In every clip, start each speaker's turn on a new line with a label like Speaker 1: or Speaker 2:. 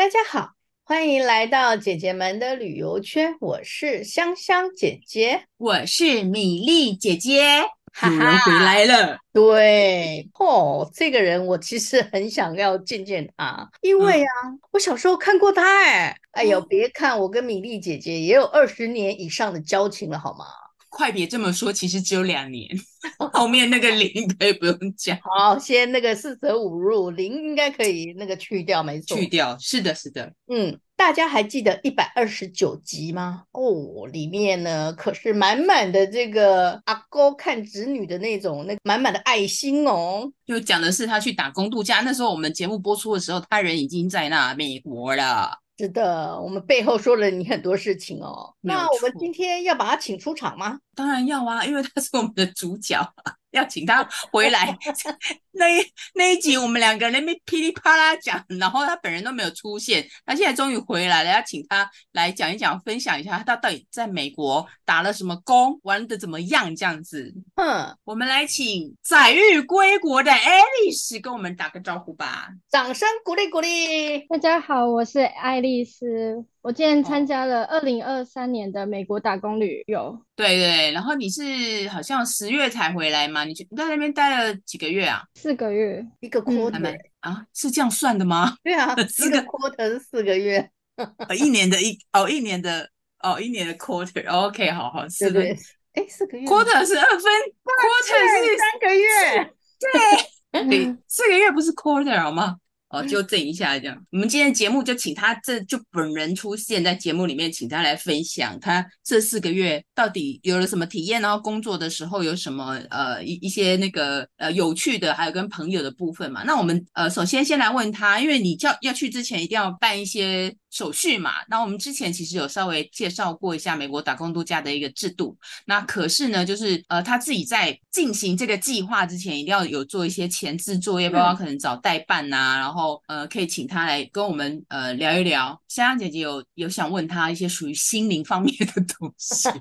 Speaker 1: 大家好，欢迎来到姐姐们的旅游圈。我是香香姐姐，
Speaker 2: 我是米粒姐姐，主人回来了。
Speaker 1: 对哦，这个人我其实很想要见见他，因为啊，嗯、我小时候看过他哎。哎呦，别看我跟米粒姐姐也有二十年以上的交情了，好吗？
Speaker 2: 快别这么说，其实只有两年，后面那个零可以不用讲。
Speaker 1: 好，先那个四舍五入，零应该可以那个去掉，没错。
Speaker 2: 去掉，是的，是的。
Speaker 1: 嗯，大家还记得一百二十九集吗？哦，里面呢可是满满的这个阿公看子女的那种那满满的爱心哦。
Speaker 2: 就讲的是他去打工度假，那时候我们节目播出的时候，他人已经在那美国了。
Speaker 1: 是的，我们背后说了你很多事情哦。那我们今天要把他请出场吗？
Speaker 2: 当然要啊，因为他是我们的主角。要请他回来，那一那一集我们两个人那边噼里啪啦讲，然后他本人都没有出现，他现在终于回来了，要请他来讲一讲，分享一下他到底在美国打了什么工，玩的怎么样这样子。嗯，我们来请载誉归国的爱丽丝跟我们打个招呼吧，
Speaker 1: 掌声鼓励鼓励。
Speaker 3: 大家好，我是爱丽丝。我今天参加了二零二三年的美国打工旅游。哦，
Speaker 2: 对对，然后你是好像十月才回来吗？你去你在那边待了几个月啊？
Speaker 3: 四个月，
Speaker 1: 一个 quarter
Speaker 2: 啊？是这样算的吗？
Speaker 1: 对啊，四个 quarter 是四个月，
Speaker 2: 呃，一年的一哦，一年的哦，一年的 quarter，OK，好好，四个月，
Speaker 1: 哎，四个月
Speaker 2: ，quarter 是二分，quarter 是
Speaker 1: 三个月，
Speaker 2: 对，四个月不是 quarter 好吗？哦，纠正一下，这样，我们今天节目就请他这就本人出现在节目里面，请他来分享他这四个月到底有了什么体验，然后工作的时候有什么呃一一些那个呃有趣的，还有跟朋友的部分嘛。那我们呃首先先来问他，因为你叫要去之前一定要办一些。手续嘛，那我们之前其实有稍微介绍过一下美国打工度假的一个制度。那可是呢，就是呃他自己在进行这个计划之前，一定要有做一些前置作业，包括可能找代办呐、啊，然后呃可以请他来跟我们呃聊一聊。香香姐姐有有想问他一些属于心灵方面的东西。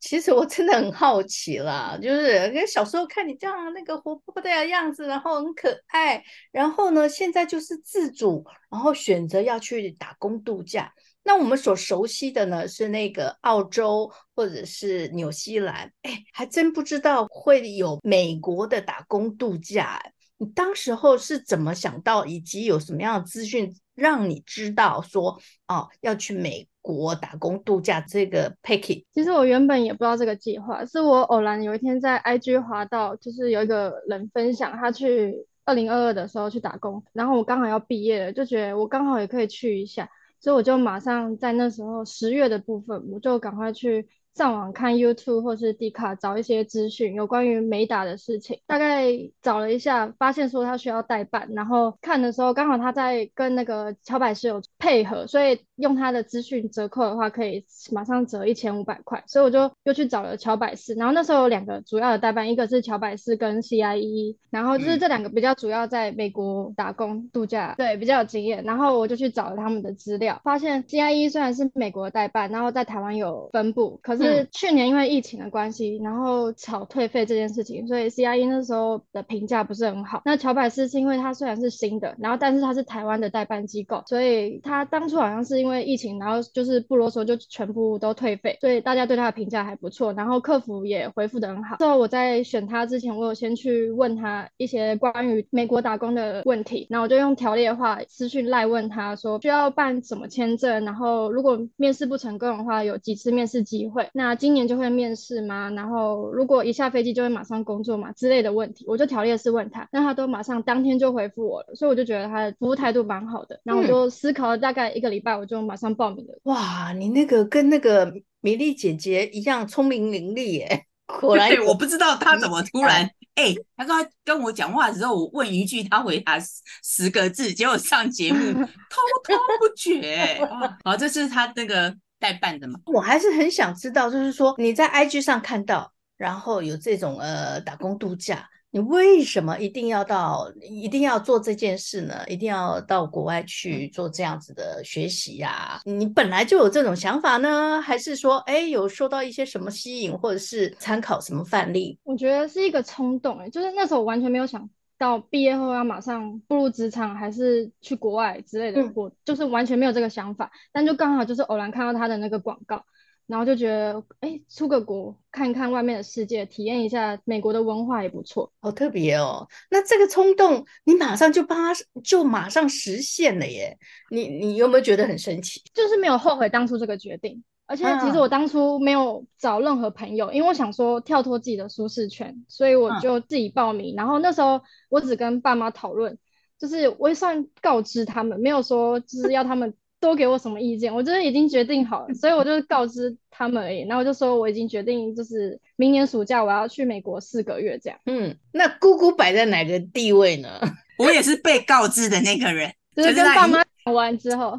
Speaker 1: 其实我真的很好奇啦，就是因为小时候看你这样那个活泼的样子，然后很可爱，然后呢，现在就是自主，然后选择要去打工度假。那我们所熟悉的呢是那个澳洲或者是纽西兰，哎，还真不知道会有美国的打工度假。你当时候是怎么想到，以及有什么样的资讯让你知道说哦要去美国打工度假这个 package？
Speaker 3: 其实我原本也不知道这个计划，是我偶然有一天在 IG 滑到，就是有一个人分享他去二零二二的时候去打工，然后我刚好要毕业了，就觉得我刚好也可以去一下，所以我就马上在那时候十月的部分，我就赶快去。上网看 YouTube 或是 Dcard 找一些资讯，有关于美打的事情。大概找了一下，发现说他需要代办，然后看的时候刚好他在跟那个乔百思有配合，所以用他的资讯折扣的话，可以马上折一千五百块。所以我就又去找了乔百思，然后那时候有两个主要的代办，一个是乔百思跟 CIE，然后就是这两个比较主要在美国打工度假，对，比较有经验。然后我就去找了他们的资料，发现 CIE 虽然是美国的代办，然后在台湾有分部，可是是去年因为疫情的关系，然后炒退费这件事情，所以 CIE 那时候的评价不是很好。那乔百斯是因为它虽然是新的，然后但是它是台湾的代办机构，所以它当初好像是因为疫情，然后就是不啰嗦就全部都退费，所以大家对它的评价还不错，然后客服也回复的很好。之后我在选它之前，我有先去问他一些关于美国打工的问题，然后我就用条列化私讯赖问他说需要办什么签证，然后如果面试不成功的话，有几次面试机会。那今年就会面试吗？然后如果一下飞机就会马上工作嘛？之类的问题，我就条列式问他，那他都马上当天就回复我了，所以我就觉得他的服务态度蛮好的。然后我就思考了大概一个礼拜，我就马上报名了。
Speaker 1: 哇，你那个跟那个米粒姐姐一样聪明伶俐耶！果然，
Speaker 2: 我不知道他怎么突然 哎，他说他跟我讲话的时候，我问一句，他回答十个字，结果上节目 滔滔不绝。好，这是他那个。代办的嘛，
Speaker 1: 我还是很想知道，就是说你在 IG 上看到，然后有这种呃打工度假，你为什么一定要到，一定要做这件事呢？一定要到国外去做这样子的学习呀、啊？你本来就有这种想法呢，还是说，哎，有受到一些什么吸引，或者是参考什么范例？
Speaker 3: 我觉得是一个冲动，哎，就是那时候我完全没有想。到毕业后要马上步入职场，还是去国外之类的，我就是完全没有这个想法。但就刚好就是偶然看到他的那个广告。然后就觉得，哎，出个国看看外面的世界，体验一下美国的文化也不错，
Speaker 1: 好特别哦。那这个冲动，你马上就帮他，就马上实现了耶。你你有没有觉得很神奇？
Speaker 3: 就是没有后悔当初这个决定。而且其实我当初没有找任何朋友，啊、因为我想说跳脱自己的舒适圈，所以我就自己报名。啊、然后那时候我只跟爸妈讨论，就是我也算告知他们，没有说就是要他们。多给我什么意见？我就是已经决定好了，所以我就告知他们而已。然后我就说我已经决定，就是明年暑假我要去美国四个月这样。
Speaker 1: 嗯，那姑姑摆在哪个地位呢？
Speaker 2: 我也是被告知的那个人，
Speaker 3: 就是跟爸妈讲完之后，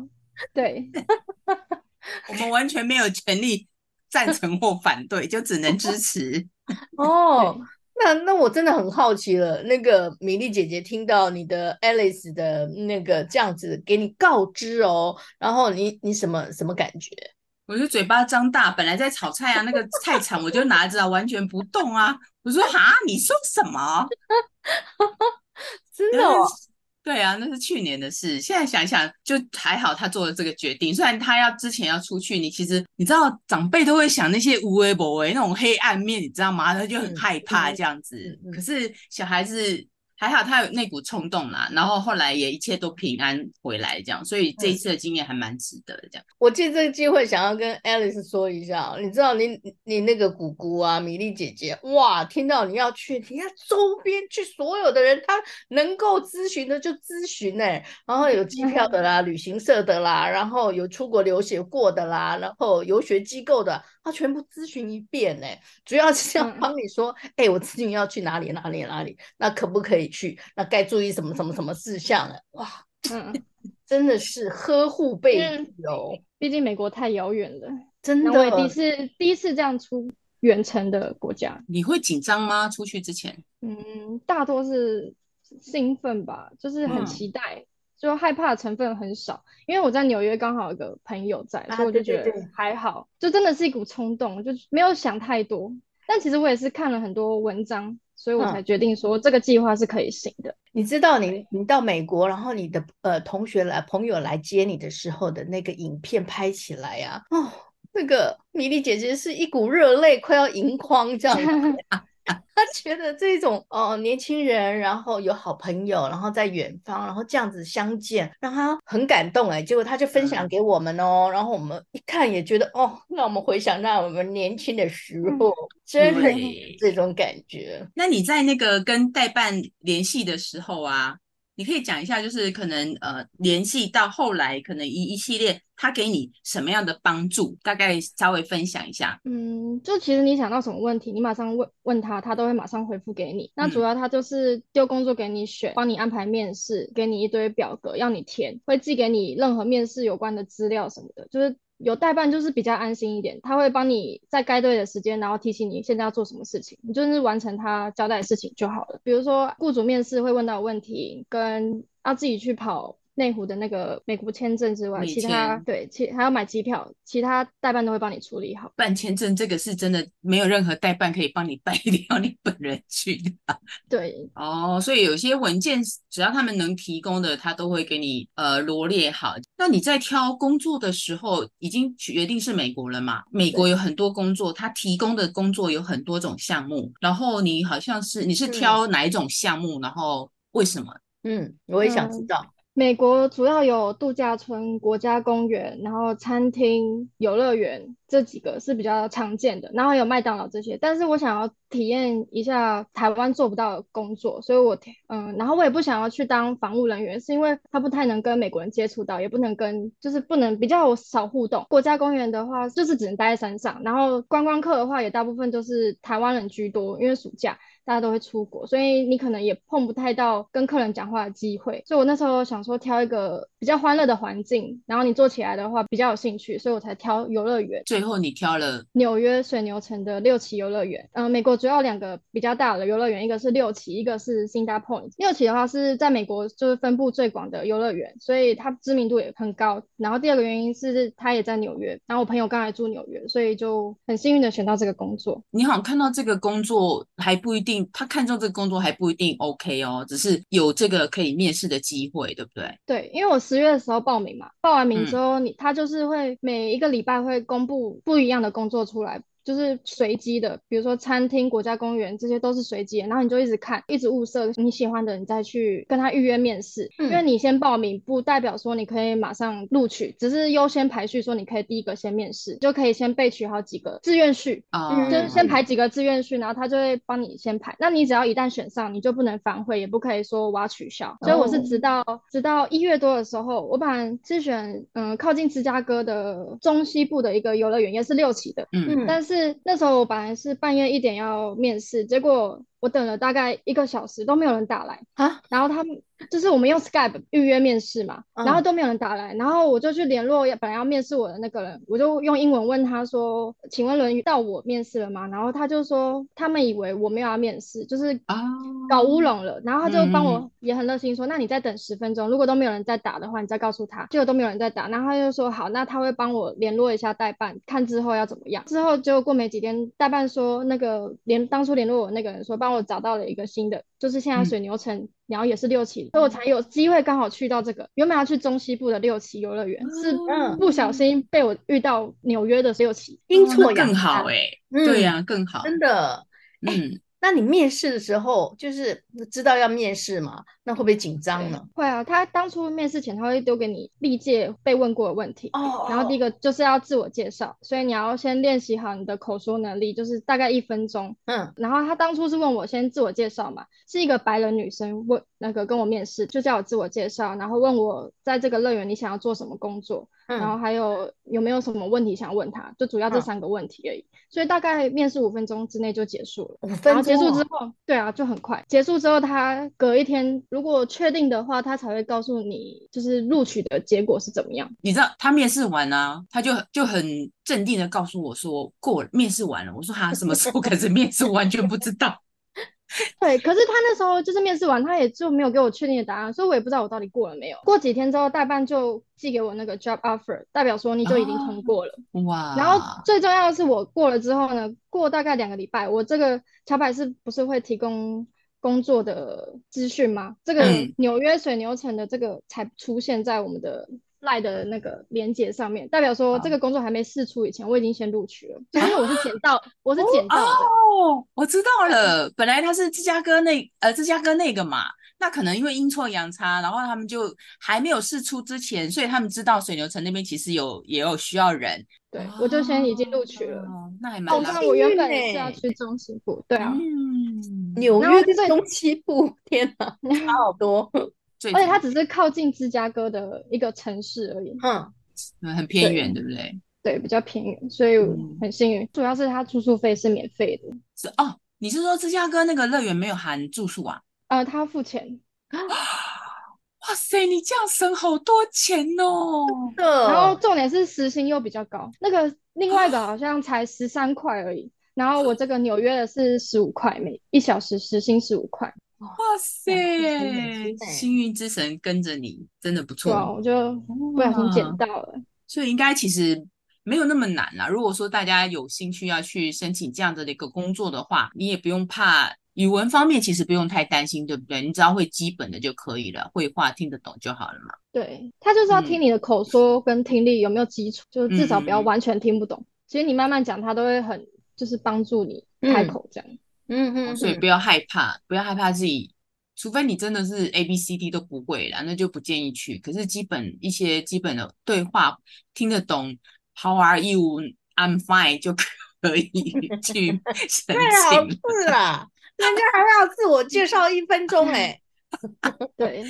Speaker 3: 对，
Speaker 2: 我们完全没有权利赞成或反对，就只能支持。
Speaker 1: 哦。那那我真的很好奇了，那个米莉姐姐听到你的 Alice 的那个这样子给你告知哦，然后你你什么什么感觉？
Speaker 2: 我就嘴巴张大，本来在炒菜啊，那个菜场我就拿着啊，完全不动啊。我说哈，你说什么？
Speaker 1: 真的哦。
Speaker 2: 对啊，那是去年的事。现在想想，就还好，他做了这个决定。虽然他要之前要出去，你其实你知道，长辈都会想那些无微不为那种黑暗面，你知道吗？他就很害怕这样子。嗯嗯嗯、可是小孩子。还好他有那股冲动啦，然后后来也一切都平安回来，这样，所以这一次的经验还蛮值得的。这样，
Speaker 1: 我借这个机会想要跟 Alice 说一下，你知道你你那个姑姑啊，米粒姐姐，哇，听到你要去，你看周边去所有的人，他能够咨询的就咨询哎，然后有机票的啦，旅行社的啦，然后有出国留学过的啦，然后游学机构的。他全部咨询一遍呢，主要是想帮你说，哎、嗯，我咨询要去哪里哪里哪里，那可不可以去？那该注意什么什么什么事项了？哇，嗯，真的是呵护备至哦。
Speaker 3: 毕竟美国太遥远了，
Speaker 1: 真的。
Speaker 3: 我也第一次第一次这样出远程的国家，
Speaker 2: 你会紧张吗？出去之前？
Speaker 3: 嗯，大多是兴奋吧，就是很期待。嗯就害怕的成分很少，因为我在纽约刚好有个朋友在，啊、所以我就觉得还好，对对对，就真的是一股冲动，就没有想太多。但其实我也是看了很多文章，所以我才决定说这个计划是可以行的。嗯、
Speaker 1: 你知道你，你你到美国，然后你的呃同学来朋友来接你的时候的那个影片拍起来呀、啊，哦，那个米莉姐姐是一股热泪快要盈眶这样。他觉得这种哦，年轻人，然后有好朋友，然后在远方，然后这样子相见，让他很感动哎。结果他就分享给我们哦，嗯、然后我们一看也觉得哦，让我们回想到我们年轻的时候，嗯、真的这种感觉。
Speaker 2: 那你在那个跟代办联系的时候啊？你可以讲一下，就是可能呃联系到后来，可能一一系列他给你什么样的帮助，大概稍微分享一下。
Speaker 3: 嗯，就其实你想到什么问题，你马上问问他，他都会马上回复给你。那主要他就是丢工作给你选，帮你安排面试，给你一堆表格要你填，会寄给你任何面试有关的资料什么的，就是。有代办就是比较安心一点，他会帮你在该对的时间，然后提醒你现在要做什么事情，你就是完成他交代的事情就好了。比如说雇主面试会问到问题，跟要自己去跑。内湖的那个美国签证之外，其他对其还要买机票，其他代办都会帮你处理好。
Speaker 2: 办签证这个是真的没有任何代办可以帮你办，一定要你本人去的。
Speaker 3: 对
Speaker 2: 哦，所以有些文件只要他们能提供的，他都会给你呃罗列好。那你在挑工作的时候，已经决定是美国了嘛？美国有很多工作，他提供的工作有很多种项目，然后你好像是你是挑哪一种项目，然后为什么？
Speaker 1: 嗯，我也想知道。嗯
Speaker 3: 美国主要有度假村、国家公园，然后餐厅、游乐园这几个是比较常见的，然后有麦当劳这些。但是我想要体验一下台湾做不到的工作，所以我嗯，然后我也不想要去当防务人员，是因为他不太能跟美国人接触到，也不能跟就是不能比较少互动。国家公园的话，就是只能待在山上，然后观光客的话也大部分都是台湾人居多，因为暑假。大家都会出国，所以你可能也碰不太到跟客人讲话的机会。所以我那时候想说挑一个比较欢乐的环境，然后你做起来的话比较有兴趣，所以我才挑游乐园。
Speaker 2: 最后你挑了
Speaker 3: 纽约水牛城的六旗游乐园。嗯、呃，美国主要两个比较大的游乐园，一个是六旗，一个是 Cedar Point。六旗的话是在美国就是分布最广的游乐园，所以它知名度也很高。然后第二个原因是它也在纽约，然后我朋友刚才住纽约，所以就很幸运的选到这个工作。
Speaker 2: 你好像看到这个工作还不一定。定他看中这个工作还不一定 OK 哦，只是有这个可以面试的机会，对不对？
Speaker 3: 对，因为我十月的时候报名嘛，报完名之后，你、嗯、他就是会每一个礼拜会公布不一样的工作出来。就是随机的，比如说餐厅、国家公园，这些都是随机的。然后你就一直看，一直物色你喜欢的，你再去跟他预约面试。嗯。因为你先报名，不代表说你可以马上录取，只是优先排序，说你可以第一个先面试，就可以先备取好几个志愿序就是先排几个志愿序，然后他就会帮你先排。那你只要一旦选上，你就不能反悔，也不可以说我要取消。所以我是直到直到一月多的时候，我本来是选嗯靠近芝加哥的中西部的一个游乐园，也是六期的，嗯，但是。是那时候我本来是半夜一点要面试，结果我等了大概一个小时都没有人打来啊，然后他们。就是我们用 Skype 预约面试嘛，然后都没有人打来，然后我就去联络本来要面试我的那个人，我就用英文问他说：“请问轮到我面试了吗？”然后他就说他们以为我没有要面试，就是搞乌龙了。然后他就帮我也很热心说：“那你再等十分钟，如果都没有人再打的话，你再告诉他。”结果都没有人再打，然后他就说：“好，那他会帮我联络一下代办，看之后要怎么样。”之后就过没几天，代办说那个联当初联络我那个人说帮我找到了一个新的，就是现在水牛城。嗯然后也是六期，所以我才有机会刚好去到这个。原本要去中西部的六期游乐园，是不小心被我遇到纽约的六期，
Speaker 1: 阴错阳差。
Speaker 2: 更好哎、欸，嗯、对呀、啊，更好，
Speaker 1: 真的，嗯。那你面试的时候，就是知道要面试嘛？那会不会紧张呢？
Speaker 3: 会啊，他当初面试前他会丢给你历届被问过的问题哦。然后第一个就是要自我介绍，所以你要先练习好你的口说能力，就是大概一分钟。嗯。然后他当初是问我先自我介绍嘛，是一个白人女生问那个跟我面试，就叫我自我介绍，然后问我在这个乐园你想要做什么工作。嗯、然后还有有没有什么问题想问他？就主要这三个问题而已，嗯、所以大概面试五分钟之内就结束了。五分钟。然后结束之后，对啊，就很快。结束之后，他隔一天如果确定的话，他才会告诉你就是录取的结果是怎么样。
Speaker 2: 你知道他面试完啊，他就就很镇定的告诉我说过了，面试完了。我说哈什么时候开始面试，完全不知道。
Speaker 3: 对，可是他那时候就是面试完，他也就没有给我确定的答案，所以我也不知道我到底过了没有。过几天之后，代办就寄给我那个 job offer，代表说你就已经通过了。哦、哇！然后最重要的是，我过了之后呢，过大概两个礼拜，我这个桥牌是不是会提供工作的资讯吗？这个纽约水牛城的这个才出现在我们的。赖的那个连接上面，代表说这个工作还没试出以前，我已经先录取了，就因为我是捡到，我是捡到的。
Speaker 2: 哦，我知道了，本来他是芝加哥那呃芝加哥那个嘛，那可能因为阴错阳差，然后他们就还没有试出之前，所以他们知道水牛城那边其实有也有需要人。
Speaker 3: 对，我就先已经录取了。
Speaker 2: 那还蛮。
Speaker 3: 那我原本是要去中西部，对啊，
Speaker 1: 嗯，纽约跟中西部，天哪，差 好多。
Speaker 3: 而且它只是靠近芝加哥的一个城市而已，
Speaker 2: 嗯，很偏远，对不对？
Speaker 3: 对，比较偏远，所以很幸运。主要是它住宿费是免费的。
Speaker 2: 是哦，你是说芝加哥那个乐园没有含住宿啊？
Speaker 3: 呃，他付钱。
Speaker 2: 哇塞，你这样省好多钱哦！
Speaker 3: 然后重点是时薪又比较高，那个另外一个好像才十三块而已，然后我这个纽约的是十五块，每一小时时薪十五块。
Speaker 2: 哇塞！幸运之神跟着你，真的不错。
Speaker 3: 我就不小心捡到了，
Speaker 2: 所以应该其实没有那么难啦。如果说大家有兴趣要去申请这样子的一个工作的话，你也不用怕语文方面，其实不用太担心，对不对？你只要会基本的就可以了，绘画听得懂就好了嘛。
Speaker 3: 对，他就是要听你的口说跟听力有没有基础，嗯、就至少不要完全听不懂。其实你慢慢讲，他都会很就是帮助你开口这样。嗯
Speaker 2: 嗯嗯，所以不要害怕，不要害怕自己，除非你真的是 A B C D 都不会啦，那就不建议去。可是基本一些基本的对话听得懂，How are you? I'm fine 就可以 去申请。对啊，
Speaker 1: 是啊，人家还要自我介绍一分钟哎。
Speaker 3: 对，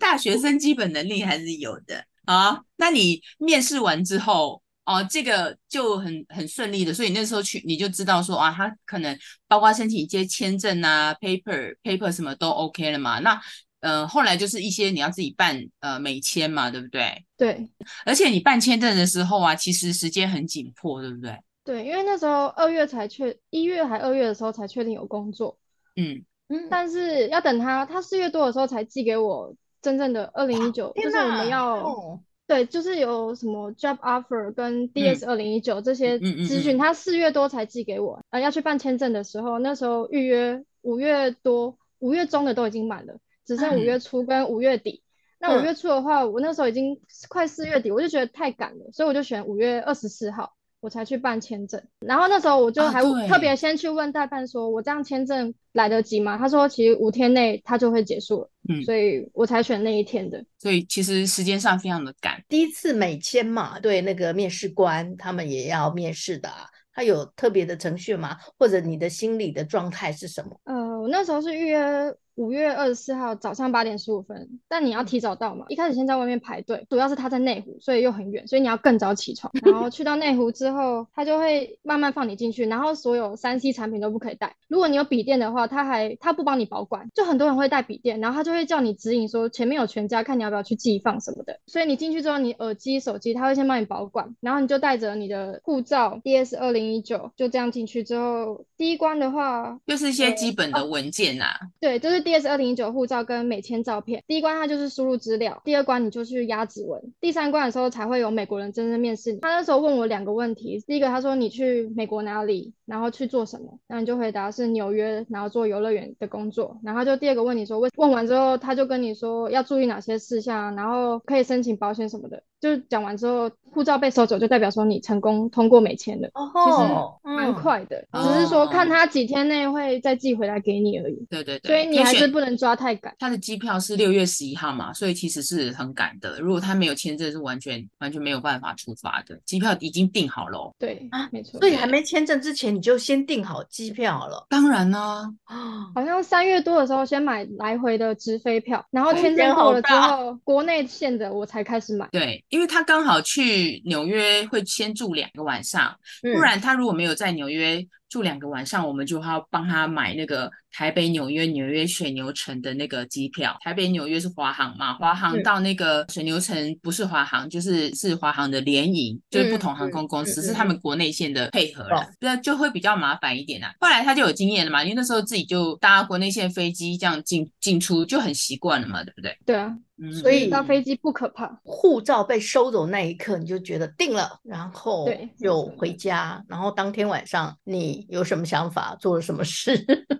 Speaker 2: 大学生基本能力还是有的啊。那你面试完之后？哦，这个就很很顺利的，所以那时候去你就知道说啊，他可能包括申请一些签证啊、paper、paper 什么都 OK 了嘛。那呃后来就是一些你要自己办呃美签嘛，对不对？
Speaker 3: 对。而
Speaker 2: 且你办签证的时候啊，其实时间很紧迫，对不对？
Speaker 3: 对，因为那时候二月才确，一月还二月的时候才确定有工作。
Speaker 2: 嗯
Speaker 3: 嗯。但是要等他，他四月多的时候才寄给我真正的二零一九，就是我们要。哦对，就是有什么 job offer 跟 DS 二零一九这些资讯，他四月多才寄给我。呃，要去办签证的时候，那时候预约五月多、五月中的都已经满了，只剩五月初跟五月底。嗯、那五月初的话，我那时候已经快四月底，我就觉得太赶了，所以我就选五月二十四号。我才去办签证，然后那时候我就还特别先去问代办说，我这样签证来得及吗？他说其实五天内他就会结束了，嗯，所以我才选那一天的。
Speaker 2: 所以其实时间上非常的赶。
Speaker 1: 第一次美签嘛，对那个面试官他们也要面试的啊，他有特别的程序吗？或者你的心理的状态是什么？
Speaker 3: 呃，我那时候是预约。五月二十四号早上八点十五分，但你要提早到嘛？一开始先在外面排队，主要是他在内湖，所以又很远，所以你要更早起床。然后去到内湖之后，他就会慢慢放你进去，然后所有三 C 产品都不可以带。如果你有笔电的话，他还他不帮你保管，就很多人会带笔电，然后他就会叫你指引说前面有全家，看你要不要去寄放什么的。所以你进去之后，你耳机、手机他会先帮你保管，然后你就带着你的护照 DS 二零一九，就这样进去之后，第一关的话
Speaker 2: 就是一些基本的文件呐、啊，
Speaker 3: 对，就是。DS 二零一九护照跟美签照片，第一关它就是输入资料，第二关你就去压指纹，第三关的时候才会有美国人真正面试你。他那时候问我两个问题，第一个他说你去美国哪里，然后去做什么，那你就回答是纽约，然后做游乐园的工作。然后就第二个问你说问问完之后，他就跟你说要注意哪些事项，然后可以申请保险什么的。就讲完之后，护照被收走，就代表说你成功通过美签了。哦，其实蛮快的，嗯，只是说看他几天内会再寄回来给你而已。
Speaker 2: 对对对，
Speaker 3: 所以你还是不能抓太赶。
Speaker 2: 他的机票是六月十一号嘛，所以其实是很赶的。如果他没有签证，是完全完全没有办法出发的。机票已经订好了。
Speaker 3: 对啊，没错。
Speaker 1: 所以还没签证之前，你就先订好机票了。
Speaker 2: 当然呢，
Speaker 3: 啊，好像三月多的时候先买来回的直飞票，然后签证过了之后，国内线的我才开始买。
Speaker 2: 对，因为他刚好。去纽约会先住两个晚上，不然他如果没有在纽约住两个晚上，我们就要帮他买那个台北纽约纽约水牛城的那个机票。台北纽约是华航嘛，华航到那个水牛城不是华航，就是是华航的联营，就是不同航空公司是他们国内线的配合了，那就会比较麻烦一点啊。后来他就有经验了嘛，因为那时候自己就搭国内线飞机这样进进出就很习惯了嘛，对不对？
Speaker 3: 对啊。所以搭飞机不可怕，
Speaker 1: 护照被收走那一刻，你就觉得定了，然后就回家，然后当天晚上你有什么想法，做了什么事，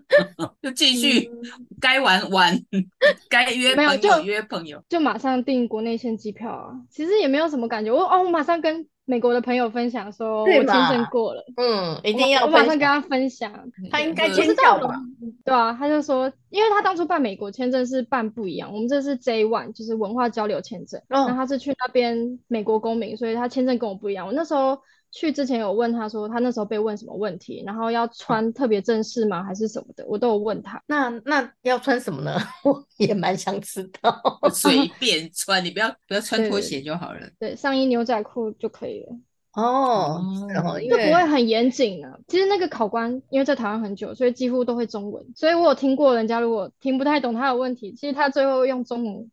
Speaker 2: 就继续 该玩玩，该约朋友约朋友，
Speaker 3: 就马上订国内线机票啊。其实也没有什么感觉，我哦，我马上跟。美国的朋友分享说，我签证过了，
Speaker 1: 嗯，一定要我，
Speaker 3: 我马上跟他分享，
Speaker 1: 他应该尖叫吧？
Speaker 3: 对啊，他就说，因为他当初办美国签证是办不一样，我们这是 J one，就是文化交流签证，然后他是去那边美国公民，所以他签证跟我不一样。我那时候。去之前有问他说，他那时候被问什么问题，然后要穿特别正式吗，还是什么的，我都有问他。
Speaker 1: 那那要穿什么呢？我也蛮想知道。
Speaker 2: 随便穿，你不要不要穿拖鞋就好了。
Speaker 3: 对，上衣牛仔裤就可以了。
Speaker 1: 哦，然后因为
Speaker 3: 不会很严谨呢。其实那个考官因为在台湾很久，所以几乎都会中文。所以我有听过人家如果听不太懂他的问题，其实他最后用中文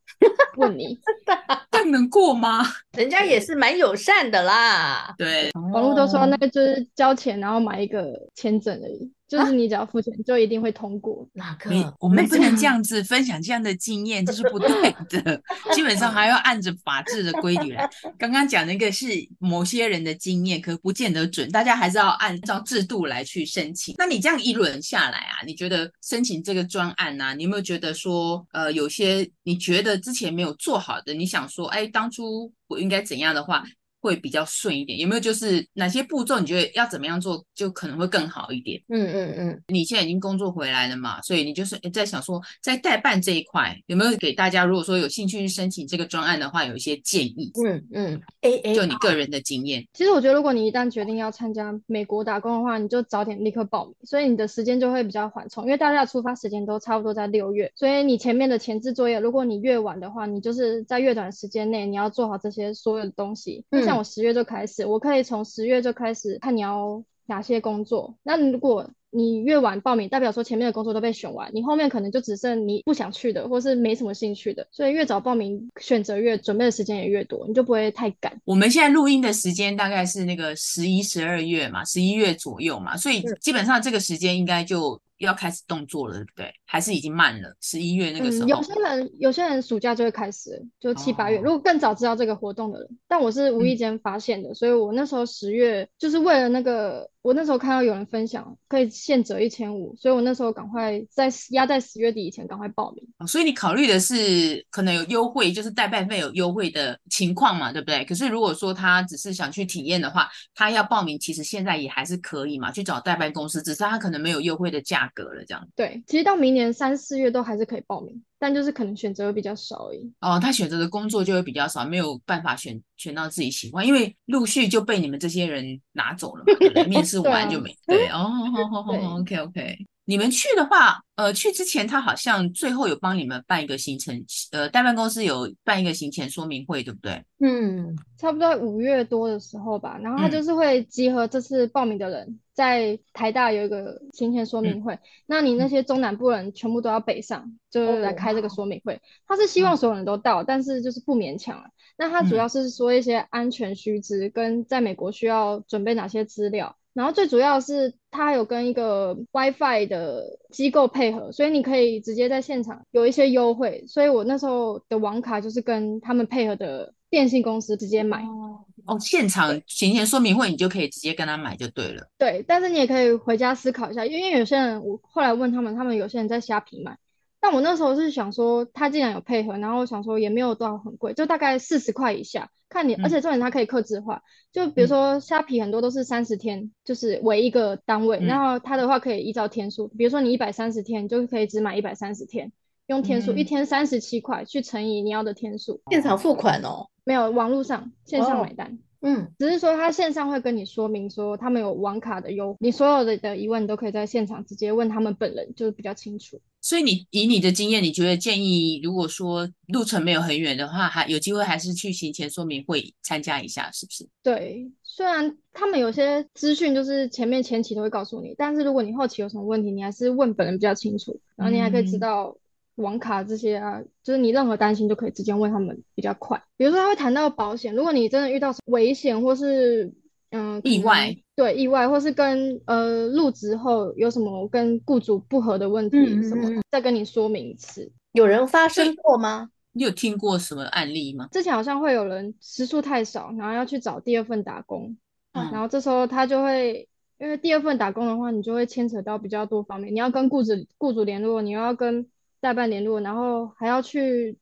Speaker 3: 问你，
Speaker 2: 这能过吗？
Speaker 1: 人家也是蛮友善的啦。
Speaker 2: 对，
Speaker 3: 网络都说那个就是交钱然后买一个签证而已。就是你只要付钱，就一定会通过。
Speaker 1: 哪个？
Speaker 2: 我们不能这样子分享这样的经验，这是不对的。基本上还要按着法治的规律来。刚刚讲那个是某些人的经验，可不见得准。大家还是要按照制度来去申请。那你这样一轮下来啊，你觉得申请这个专案啊，你有没有觉得说，呃，有些你觉得之前没有做好的，你想说，哎，当初我应该怎样的话？会比较顺一点，有没有就是哪些步骤你觉得要怎么样做就可能会更好一点？
Speaker 1: 嗯嗯嗯，你
Speaker 2: 现在已经工作回来了嘛，所以你就是在想说，在代办这一块有没有给大家，如果说有兴趣去申请这个专案的话，有一些建议？
Speaker 1: 嗯嗯，A A，
Speaker 2: 就你个人的经验。
Speaker 3: 其实我觉得，如果你一旦决定要参加美国打工的话，你就早点立刻报名，所以你的时间就会比较缓冲，因为大家的出发时间都差不多在六月，所以你前面的前置作业，如果你越晚的话，你就是在越短时间内你要做好这些所有的东西。嗯，像我十月就开始。我可以从十月就开始看你要哪些工作。那如果你越晚报名，代表说前面的工作都被选完，你后面可能就只剩你不想去的，或是没什么兴趣的。所以越早报名，选择越准备的时间也越多，你就不会太赶。
Speaker 2: 我们现在录音的时间大概是那个十一、十二月嘛，十一月左右嘛，所以基本上这个时间应该就。要开始动作了，对不对？还是已经慢了？十一月那个时候，
Speaker 3: 嗯、有些人有些人暑假就会开始，就七八月。
Speaker 2: 哦、
Speaker 3: 如果更早知道这个活动的人，但我是无意间发现的，嗯、所以我那时候十月就是为了那个，我那时候看到有人分享可以现折一千五，所以我那时候赶快在压在十月底以前赶快报名。
Speaker 2: 哦、所以你考虑的是可能有优惠，就是代办费有优惠的情况嘛，对不对？可是如果说他只是想去体验的话，他要报名，其实现在也还是可以嘛，去找代办公司，只是他可能没有优惠的价格了，这样。
Speaker 3: 对，其实到明年三四月都还是可以报名，但就是可能选择会比较少而已。
Speaker 2: 哦，他选择的工作就会比较少，没有办法选选到自己喜欢，因为陆续就被你们这些人拿走了嘛，可能？面试完就没。对，对哦，好好好好，OK OK。你们去的话，呃，去之前他好像最后有帮你们办一个行程，呃，代办公司有办一个行前说明会，对不对？
Speaker 3: 嗯，差不多五月多的时候吧，然后他就是会集合这次报名的人，嗯、在台大有一个行前说明会，嗯、那你那些中南部人全部都要北上，嗯、就是来开这个说明会。他是希望所有人都到，嗯、但是就是不勉强了。那他主要是说一些安全须知，跟在美国需要准备哪些资料。然后最主要是他有跟一个 WiFi 的机构配合，所以你可以直接在现场有一些优惠。所以我那时候的网卡就是跟他们配合的电信公司直接买。
Speaker 2: 哦，哦，现场行前说明会你就可以直接跟他买就对了。
Speaker 3: 对，但是你也可以回家思考一下，因为有些人我后来问他们，他们有些人在虾皮买。但我那时候是想说，他既然有配合，然后我想说也没有多少很贵，就大概四十块以下。看你，而且重点它可以克制化，嗯、就比如说虾皮很多都是三十天，就是为一个单位，嗯、然后它的话可以依照天数，比如说你一百三十天，就可以只买一百三十天，用天数，嗯、一天三十七块去乘以你要的天数。
Speaker 1: 现场付款哦？
Speaker 3: 没有，网络上线上买单。哦
Speaker 1: 嗯，
Speaker 3: 只是说他线上会跟你说明说他们有网卡的优，你所有的的疑问都可以在现场直接问他们本人，就是比较清楚。
Speaker 2: 所以你以你的经验，你觉得建议如果说路程没有很远的话，还有机会还是去行前说明会参加一下，是不是？
Speaker 3: 对，虽然他们有些资讯就是前面前期都会告诉你，但是如果你后期有什么问题，你还是问本人比较清楚，然后你还可以知道。网卡这些啊，就是你任何担心都可以直接问他们，比较快。比如说他会谈到保险，如果你真的遇到危险或是嗯、呃、
Speaker 2: 意外，
Speaker 3: 对意外，或是跟呃入职后有什么跟雇主不合的问题什么，嗯嗯嗯再跟你说明一次。
Speaker 1: 有人发生过吗？
Speaker 2: 你有听过什么案例吗？
Speaker 3: 之前好像会有人时数太少，然后要去找第二份打工，嗯、然后这时候他就会因为第二份打工的话，你就会牵扯到比较多方面，你要跟雇主雇主联络，你又要跟代办联络，然后还要去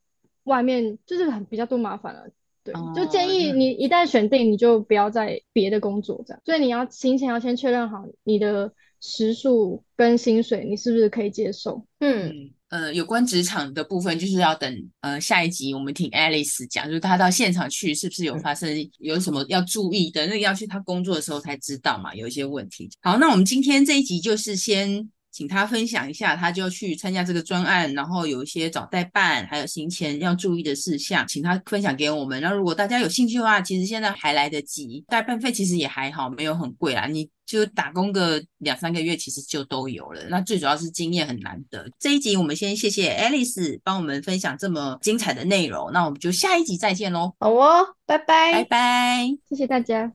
Speaker 3: 外面，就是很比较多麻烦了。对，哦、就建议你一旦选定，你就不要在别的工作这样。所以你要行前要先确认好你的时数跟薪水，你是不是可以接受？
Speaker 2: 嗯，呃，有关职场的部分，就是要等呃下一集我们听 Alice 讲，就是他到现场去是不是有发生有什么要注意的，那个要去他工作的时候才知道嘛，有一些问题。好，那我们今天这一集就是先。请他分享一下，他就去参加这个专案，然后有一些找代办，还有行前要注意的事项，请他分享给我们。那如果大家有兴趣的话，其实现在还来得及，代办费其实也还好，没有很贵啦。你就打工个两三个月，其实就都有了。那最主要是经验很难得。这一集我们先谢谢 Alice 帮我们分享这么精彩的内容，那我们就下一集再见喽。
Speaker 1: 好哦，拜拜，
Speaker 2: 拜拜，
Speaker 3: 谢谢大家。